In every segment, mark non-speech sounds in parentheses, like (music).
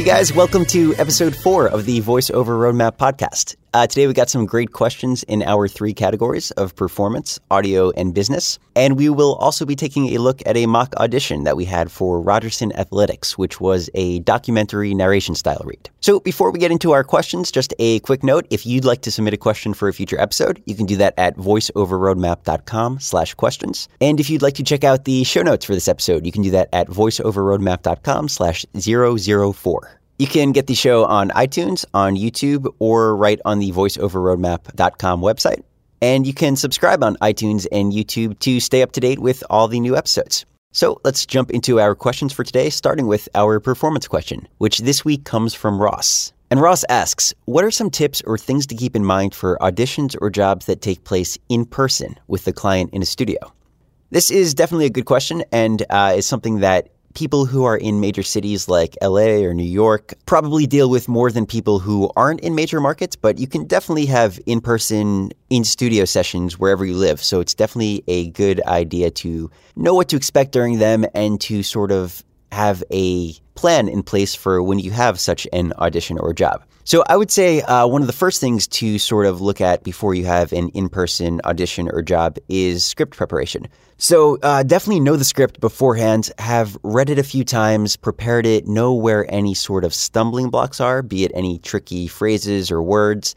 Hey guys, welcome to episode four of the VoiceOver Roadmap podcast. Uh, today we got some great questions in our three categories of performance, audio, and business. And we will also be taking a look at a mock audition that we had for Rogerson Athletics, which was a documentary narration style read. So before we get into our questions, just a quick note. If you'd like to submit a question for a future episode, you can do that at voiceoverroadmap.com slash questions. And if you'd like to check out the show notes for this episode, you can do that at voiceoverroadmap.com slash 004. You can get the show on iTunes, on YouTube, or right on the voiceoverroadmap.com website. And you can subscribe on iTunes and YouTube to stay up to date with all the new episodes. So let's jump into our questions for today, starting with our performance question, which this week comes from Ross. And Ross asks, What are some tips or things to keep in mind for auditions or jobs that take place in person with the client in a studio? This is definitely a good question and uh, is something that people who are in major cities like LA or New York probably deal with more than people who aren't in major markets, but you can definitely have in person, in studio sessions wherever you live. So it's definitely a good idea to know what to expect during them and to sort of have a plan in place for when you have such an audition or job. So I would say uh, one of the first things to sort of look at before you have an in-person audition or job is script preparation. So uh, definitely know the script beforehand, have read it a few times, prepared it, know where any sort of stumbling blocks are, be it any tricky phrases or words.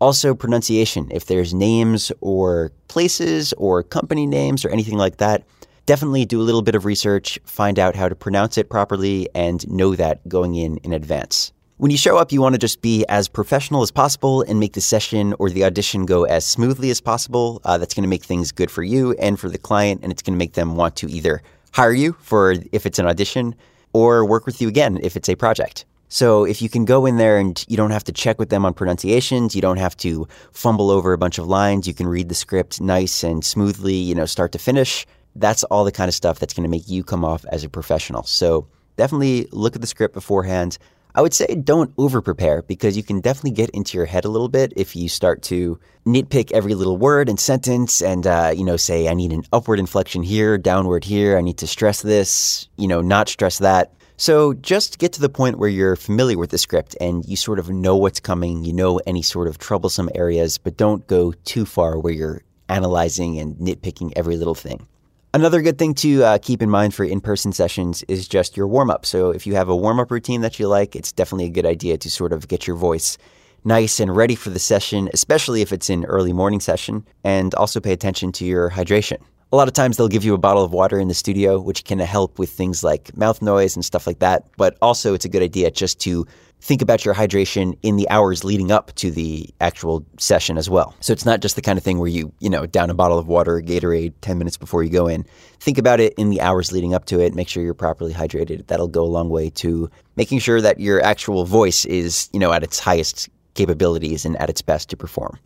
Also, pronunciation. If there's names or places or company names or anything like that, definitely do a little bit of research, find out how to pronounce it properly, and know that going in in advance. When you show up, you want to just be as professional as possible and make the session or the audition go as smoothly as possible. Uh, that's going to make things good for you and for the client, and it's going to make them want to either hire you for if it's an audition or work with you again if it's a project. So if you can go in there and you don't have to check with them on pronunciations, you don't have to fumble over a bunch of lines, you can read the script nice and smoothly, you know, start to finish. That's all the kind of stuff that's going to make you come off as a professional. So definitely look at the script beforehand, I would say don't over prepare because you can definitely get into your head a little bit if you start to nitpick every little word and sentence and, uh, you know, say, I need an upward inflection here, downward here. I need to stress this, you know, not stress that. So just get to the point where you're familiar with the script and you sort of know what's coming, you know any sort of troublesome areas, but don't go too far where you're analyzing and nitpicking every little thing. Another good thing to uh, keep in mind for in person sessions is just your warm up. So, if you have a warm up routine that you like, it's definitely a good idea to sort of get your voice nice and ready for the session, especially if it's an early morning session, and also pay attention to your hydration. A lot of times they'll give you a bottle of water in the studio, which can help with things like mouth noise and stuff like that. But also, it's a good idea just to think about your hydration in the hours leading up to the actual session as well. So it's not just the kind of thing where you, you know, down a bottle of water or Gatorade 10 minutes before you go in. Think about it in the hours leading up to it. Make sure you're properly hydrated. That'll go a long way to making sure that your actual voice is, you know, at its highest capabilities and at its best to perform.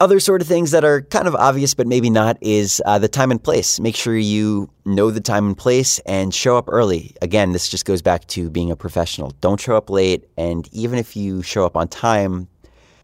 Other sort of things that are kind of obvious, but maybe not, is uh, the time and place. Make sure you know the time and place and show up early. Again, this just goes back to being a professional. Don't show up late. And even if you show up on time,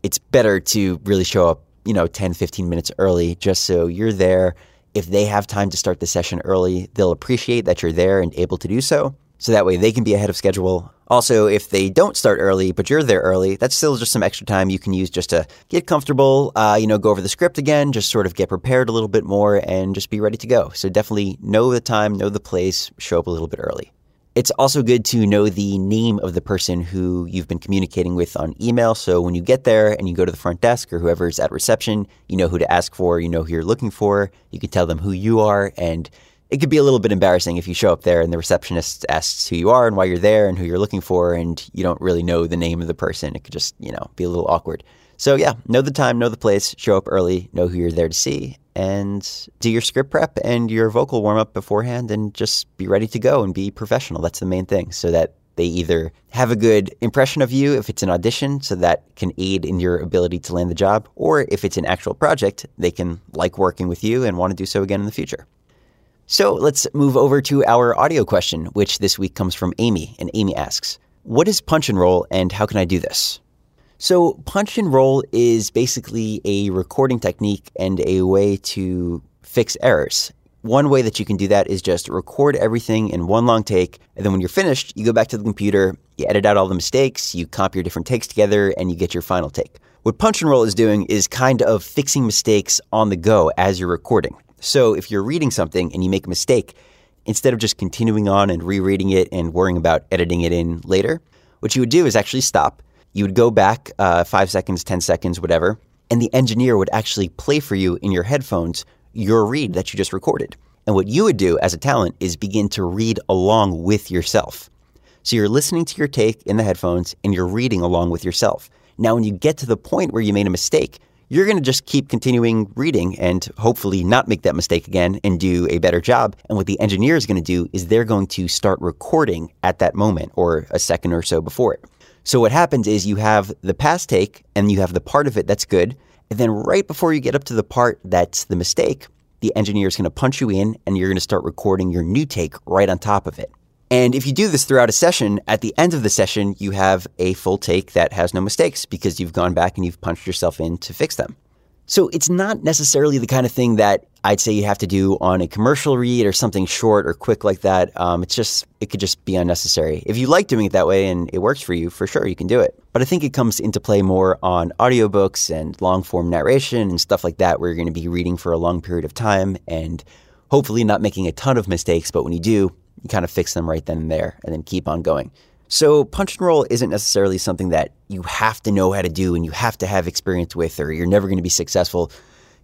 it's better to really show up, you know, 10, 15 minutes early just so you're there. If they have time to start the session early, they'll appreciate that you're there and able to do so so that way they can be ahead of schedule. Also, if they don't start early, but you're there early, that's still just some extra time you can use just to get comfortable, uh, you know, go over the script again, just sort of get prepared a little bit more and just be ready to go. So definitely know the time, know the place, show up a little bit early. It's also good to know the name of the person who you've been communicating with on email. So when you get there and you go to the front desk or whoever's at reception, you know who to ask for, you know who you're looking for, you can tell them who you are and it could be a little bit embarrassing if you show up there and the receptionist asks who you are and why you're there and who you're looking for and you don't really know the name of the person. It could just, you know, be a little awkward. So yeah, know the time, know the place, show up early, know who you're there to see, and do your script prep and your vocal warm up beforehand and just be ready to go and be professional. That's the main thing. So that they either have a good impression of you if it's an audition, so that can aid in your ability to land the job, or if it's an actual project, they can like working with you and want to do so again in the future. So let's move over to our audio question, which this week comes from Amy. And Amy asks, What is punch and roll and how can I do this? So, punch and roll is basically a recording technique and a way to fix errors. One way that you can do that is just record everything in one long take. And then when you're finished, you go back to the computer, you edit out all the mistakes, you comp your different takes together, and you get your final take. What Punch and Roll is doing is kind of fixing mistakes on the go as you're recording. So if you're reading something and you make a mistake, instead of just continuing on and rereading it and worrying about editing it in later, what you would do is actually stop. You would go back uh, five seconds, 10 seconds, whatever, and the engineer would actually play for you in your headphones your read that you just recorded. And what you would do as a talent is begin to read along with yourself. So you're listening to your take in the headphones and you're reading along with yourself. Now, when you get to the point where you made a mistake, you're going to just keep continuing reading and hopefully not make that mistake again and do a better job. And what the engineer is going to do is they're going to start recording at that moment or a second or so before it. So what happens is you have the past take and you have the part of it that's good. And then right before you get up to the part that's the mistake, the engineer is going to punch you in and you're going to start recording your new take right on top of it. And if you do this throughout a session, at the end of the session, you have a full take that has no mistakes because you've gone back and you've punched yourself in to fix them. So it's not necessarily the kind of thing that I'd say you have to do on a commercial read or something short or quick like that. Um, it's just it could just be unnecessary. If you like doing it that way and it works for you, for sure you can do it. But I think it comes into play more on audiobooks and long form narration and stuff like that, where you're going to be reading for a long period of time and hopefully not making a ton of mistakes. But when you do, you kind of fix them right then and there and then keep on going. So, punch and roll isn't necessarily something that you have to know how to do and you have to have experience with, or you're never going to be successful.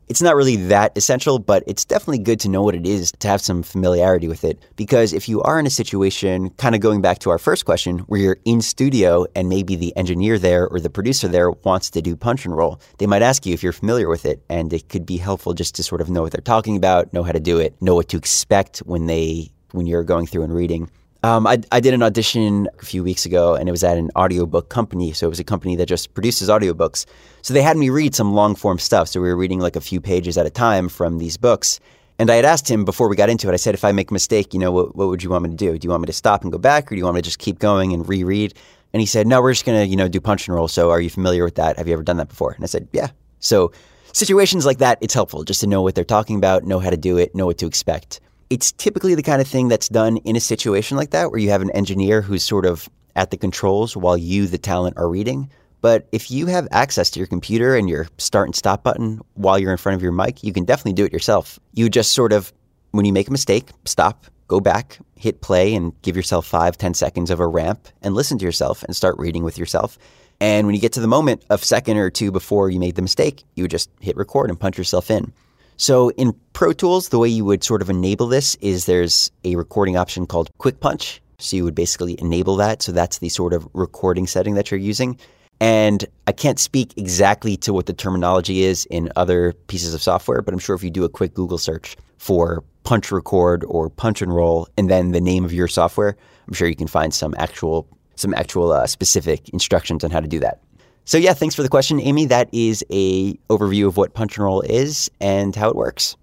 It's not really that essential, but it's definitely good to know what it is to have some familiarity with it. Because if you are in a situation, kind of going back to our first question, where you're in studio and maybe the engineer there or the producer there wants to do punch and roll, they might ask you if you're familiar with it. And it could be helpful just to sort of know what they're talking about, know how to do it, know what to expect when they when you're going through and reading. Um, I, I did an audition a few weeks ago and it was at an audiobook company. So it was a company that just produces audiobooks. So they had me read some long form stuff. So we were reading like a few pages at a time from these books. And I had asked him before we got into it, I said, if I make a mistake, you know, what, what would you want me to do? Do you want me to stop and go back or do you want me to just keep going and reread? And he said, no, we're just going to, you know, do punch and roll. So are you familiar with that? Have you ever done that before? And I said, yeah. So situations like that, it's helpful just to know what they're talking about, know how to do it, know what to expect. It's typically the kind of thing that's done in a situation like that where you have an engineer who's sort of at the controls while you, the talent, are reading. But if you have access to your computer and your start and stop button while you're in front of your mic, you can definitely do it yourself. You just sort of, when you make a mistake, stop, go back, hit play, and give yourself five, ten seconds of a ramp and listen to yourself and start reading with yourself. And when you get to the moment, of second or two before you made the mistake, you would just hit record and punch yourself in. So in Pro Tools, the way you would sort of enable this is there's a recording option called Quick Punch. So you would basically enable that. So that's the sort of recording setting that you're using. And I can't speak exactly to what the terminology is in other pieces of software, but I'm sure if you do a quick Google search for punch record or punch and roll and then the name of your software, I'm sure you can find some actual some actual uh, specific instructions on how to do that. So yeah, thanks for the question, Amy. That is a overview of what Punch and Roll is and how it works.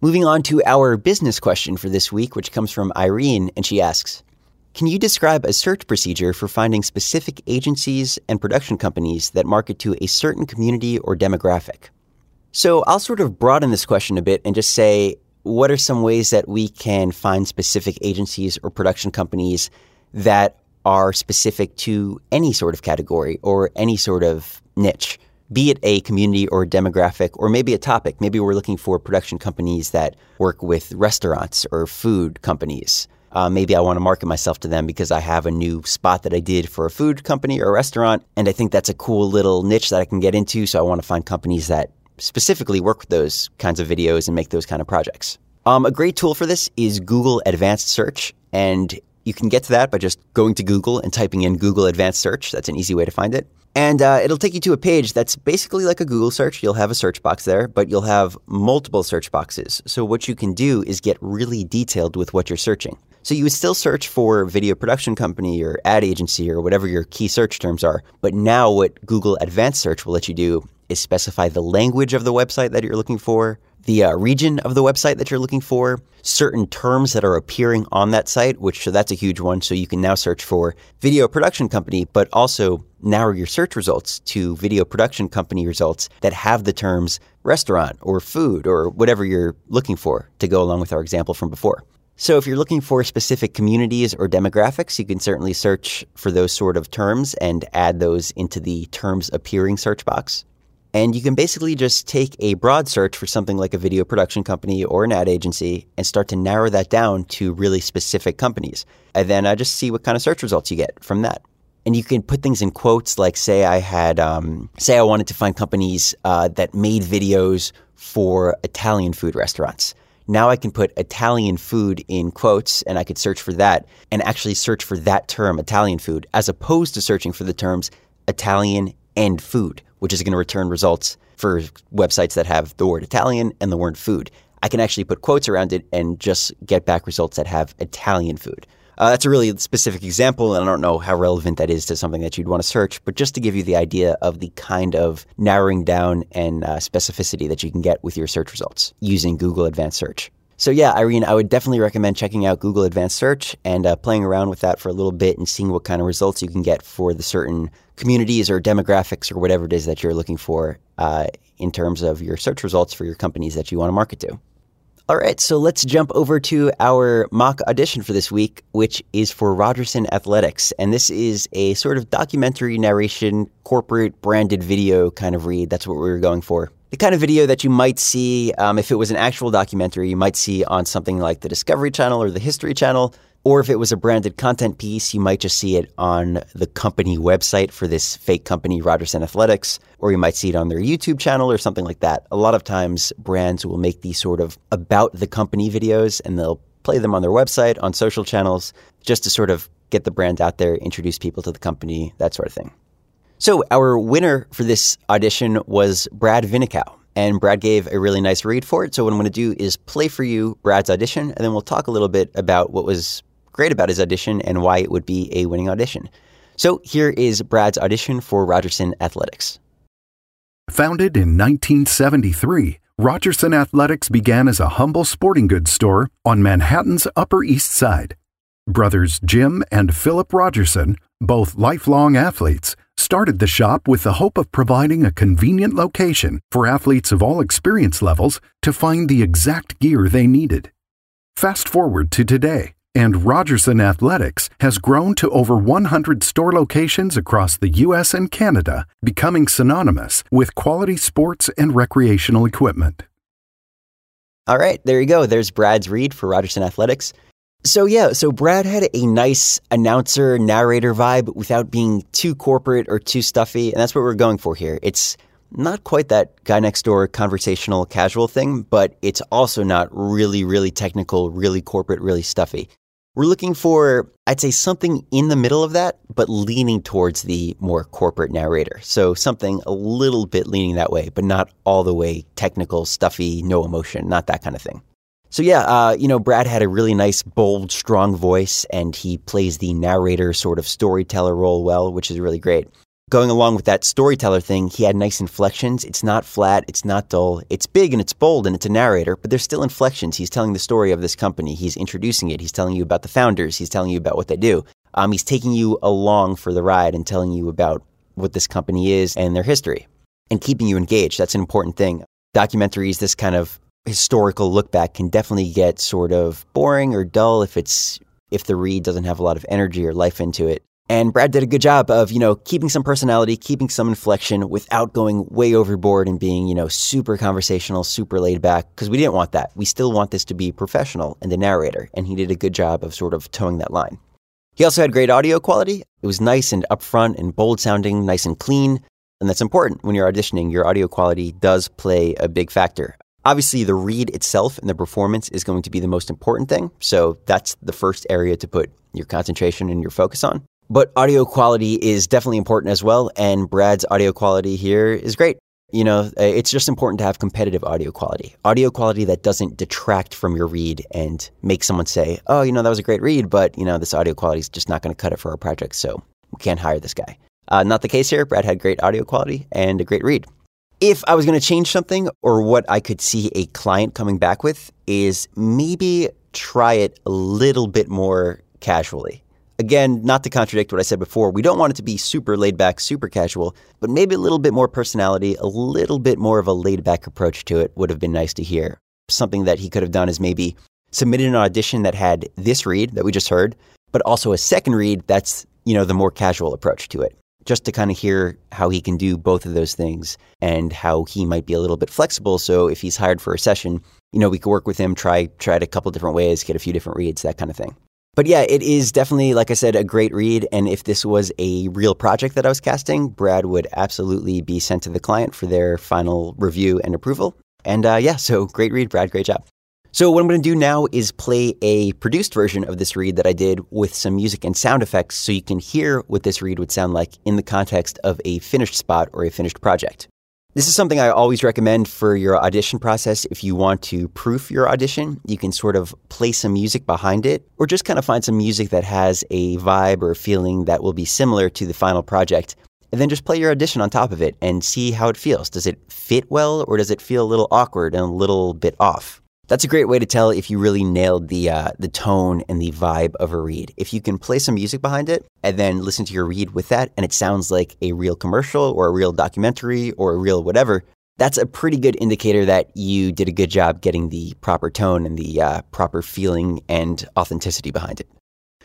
Moving on to our business question for this week, which comes from Irene, and she asks, "Can you describe a search procedure for finding specific agencies and production companies that market to a certain community or demographic?" So I'll sort of broaden this question a bit and just say, what are some ways that we can find specific agencies or production companies that are specific to any sort of category or any sort of niche, be it a community or a demographic or maybe a topic. Maybe we're looking for production companies that work with restaurants or food companies. Uh, maybe I want to market myself to them because I have a new spot that I did for a food company or a restaurant, and I think that's a cool little niche that I can get into. So I want to find companies that specifically work with those kinds of videos and make those kind of projects. Um, a great tool for this is Google Advanced Search, and you can get to that by just going to Google and typing in Google Advanced Search. That's an easy way to find it. And uh, it'll take you to a page that's basically like a Google search. You'll have a search box there, but you'll have multiple search boxes. So, what you can do is get really detailed with what you're searching. So, you would still search for video production company or ad agency or whatever your key search terms are. But now, what Google Advanced Search will let you do is specify the language of the website that you're looking for, the uh, region of the website that you're looking for, certain terms that are appearing on that site, which so that's a huge one. So you can now search for video production company, but also narrow your search results to video production company results that have the terms restaurant or food or whatever you're looking for to go along with our example from before. So if you're looking for specific communities or demographics, you can certainly search for those sort of terms and add those into the terms appearing search box. And you can basically just take a broad search for something like a video production company or an ad agency and start to narrow that down to really specific companies. And then I just see what kind of search results you get from that. And you can put things in quotes like, say, I had, um, say, I wanted to find companies uh, that made videos for Italian food restaurants. Now I can put Italian food in quotes and I could search for that and actually search for that term, Italian food, as opposed to searching for the terms Italian and food, which is going to return results for websites that have the word Italian and the word food. I can actually put quotes around it and just get back results that have Italian food. Uh, that's a really specific example, and I don't know how relevant that is to something that you'd want to search, but just to give you the idea of the kind of narrowing down and uh, specificity that you can get with your search results using Google Advanced Search. So, yeah, Irene, I would definitely recommend checking out Google Advanced Search and uh, playing around with that for a little bit and seeing what kind of results you can get for the certain communities or demographics or whatever it is that you're looking for uh, in terms of your search results for your companies that you want to market to. All right, so let's jump over to our mock audition for this week, which is for Rogerson Athletics. And this is a sort of documentary narration, corporate branded video kind of read. That's what we were going for. The kind of video that you might see um, if it was an actual documentary, you might see on something like the Discovery Channel or the History Channel. Or if it was a branded content piece, you might just see it on the company website for this fake company, Rogerson Athletics, or you might see it on their YouTube channel or something like that. A lot of times, brands will make these sort of about the company videos and they'll play them on their website, on social channels, just to sort of get the brand out there, introduce people to the company, that sort of thing. So, our winner for this audition was Brad Vinikow. And Brad gave a really nice read for it. So, what I'm going to do is play for you Brad's audition, and then we'll talk a little bit about what was great about his audition and why it would be a winning audition. So here is Brad's audition for Rogerson Athletics. Founded in 1973, Rogerson Athletics began as a humble sporting goods store on Manhattan's Upper East Side. Brothers Jim and Philip Rogerson, both lifelong athletes, started the shop with the hope of providing a convenient location for athletes of all experience levels to find the exact gear they needed. Fast forward to today, and Rogerson Athletics has grown to over 100 store locations across the US and Canada, becoming synonymous with quality sports and recreational equipment. All right, there you go. There's Brad's read for Rogerson Athletics. So, yeah, so Brad had a nice announcer, narrator vibe without being too corporate or too stuffy, and that's what we're going for here. It's not quite that guy next door conversational casual thing, but it's also not really, really technical, really corporate, really stuffy. We're looking for, I'd say, something in the middle of that, but leaning towards the more corporate narrator. So something a little bit leaning that way, but not all the way technical, stuffy, no emotion, not that kind of thing. So yeah, uh, you know, Brad had a really nice, bold, strong voice, and he plays the narrator sort of storyteller role well, which is really great going along with that storyteller thing, he had nice inflections. It's not flat, it's not dull. It's big and it's bold and it's a narrator, but there's still inflections. He's telling the story of this company. He's introducing it. He's telling you about the founders. He's telling you about what they do. Um, he's taking you along for the ride and telling you about what this company is and their history and keeping you engaged. That's an important thing. Documentaries, this kind of historical look back can definitely get sort of boring or dull if it's if the read doesn't have a lot of energy or life into it. And Brad did a good job of, you know, keeping some personality, keeping some inflection without going way overboard and being, you know, super conversational, super laid back, because we didn't want that. We still want this to be professional and the narrator, and he did a good job of sort of towing that line. He also had great audio quality. It was nice and upfront and bold sounding, nice and clean. And that's important when you're auditioning. Your audio quality does play a big factor. Obviously, the read itself and the performance is going to be the most important thing. So that's the first area to put your concentration and your focus on. But audio quality is definitely important as well. And Brad's audio quality here is great. You know, uh, it's just important to have competitive audio quality. Audio quality that doesn't detract from your read and make someone say, oh, you know, that was a great read, but, you know, this audio quality is just not going to cut it for our project. So we can't hire this guy. Uh, not the case here. Brad had great audio quality and a great read. If I was going to change something or what I could see a client coming back with is maybe try it a little bit more casually. Again, not to contradict what I said before, we don't want it to be super laid back, super casual, but maybe a little bit more personality, a little bit more of a laid back approach to it would have been nice to hear. Something that he could have done is maybe submitted an audition that had this read that we just heard, but also a second read that's, you know, the more casual approach to it. Just to kind of hear how he can do both of those things and how he might be a little bit flexible. So if he's hired for a session, you know, we could work with him, try try it a couple different ways, get a few different reads, that kind of thing. But yeah, it is definitely, like I said, a great read. And if this was a real project that I was casting, Brad would absolutely be sent to the client for their final review and approval. And uh, yeah, so (laughs) great read, Brad. Great job. So, what I'm going to do now is play a produced version of this read that I did with some music and sound effects so you can hear what this read would sound like in the context of a finished spot or a finished project. This is something I always recommend for your audition process. If you want to proof your audition, you can sort of play some music behind it, or just kind of find some music that has a vibe or feeling that will be similar to the final project. And then just play your audition on top of it and see how it feels. Does it fit well, or does it feel a little awkward and a little bit off? That's a great way to tell if you really nailed the uh, the tone and the vibe of a read. If you can play some music behind it and then listen to your read with that, and it sounds like a real commercial or a real documentary or a real whatever, that's a pretty good indicator that you did a good job getting the proper tone and the uh, proper feeling and authenticity behind it.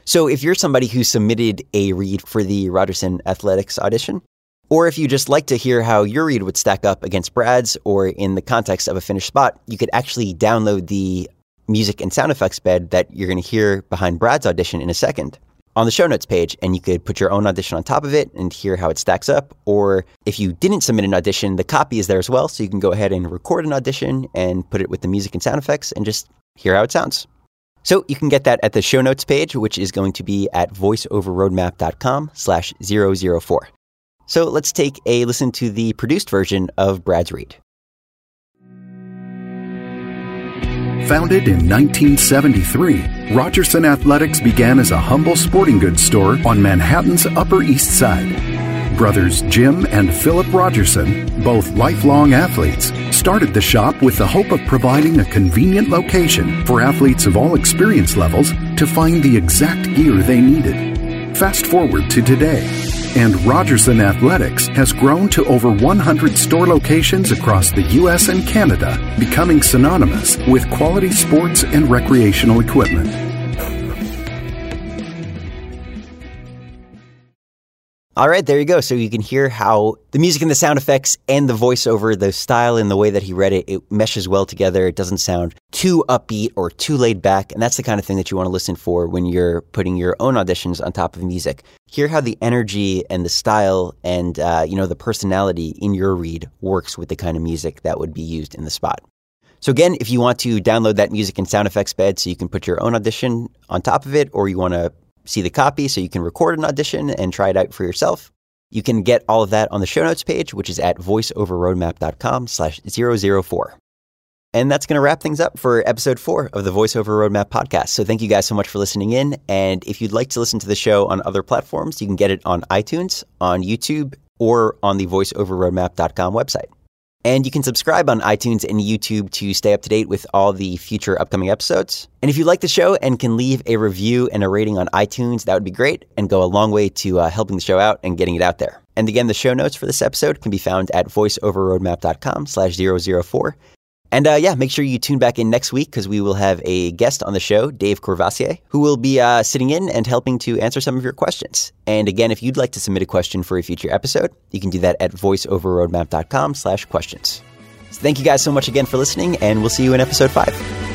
So, if you're somebody who submitted a read for the Rogerson Athletics audition, or if you just like to hear how your read would stack up against Brad's or in the context of a finished spot, you could actually download the music and sound effects bed that you're going to hear behind Brad's audition in a second on the show notes page, and you could put your own audition on top of it and hear how it stacks up. Or if you didn't submit an audition, the copy is there as well, so you can go ahead and record an audition and put it with the music and sound effects and just hear how it sounds. So you can get that at the show notes page, which is going to be at voiceoverroadmap.com slash 004. So let's take a listen to the produced version of Brad's Read. Founded in 1973, Rogerson Athletics began as a humble sporting goods store on Manhattan's Upper East Side. Brothers Jim and Philip Rogerson, both lifelong athletes, started the shop with the hope of providing a convenient location for athletes of all experience levels to find the exact gear they needed. Fast forward to today and Rogerson Athletics has grown to over 100 store locations across the U.S. and Canada, becoming synonymous with quality sports and recreational equipment. All right, there you go. So you can hear how the music and the sound effects and the voiceover, the style and the way that he read it, it meshes well together. It doesn't sound too upbeat or too laid back. And that's the kind of thing that you want to listen for when you're putting your own auditions on top of music. Hear how the energy and the style and, uh, you know, the personality in your read works with the kind of music that would be used in the spot. So again, if you want to download that music and sound effects bed so you can put your own audition on top of it, or you want to see the copy so you can record an audition and try it out for yourself. You can get all of that on the show notes page, which is at voiceoverroadmap.com slash 004. And that's going to wrap things up for episode four of the VoiceOver Roadmap podcast. So thank you guys so much for listening in. And if you'd like to listen to the show on other platforms, you can get it on iTunes, on YouTube, or on the voiceoverroadmap.com website. And you can subscribe on iTunes and YouTube to stay up to date with all the future upcoming episodes. And if you like the show and can leave a review and a rating on iTunes, that would be great and go a long way to uh, helping the show out and getting it out there. And again, the show notes for this episode can be found at voiceoverroadmap.com slash 004. And uh, yeah, make sure you tune back in next week because we will have a guest on the show, Dave Courvoisier, who will be uh, sitting in and helping to answer some of your questions. And again, if you'd like to submit a question for a future episode, you can do that at voiceoverroadmap.com slash questions. So thank you guys so much again for listening, and we'll see you in episode five.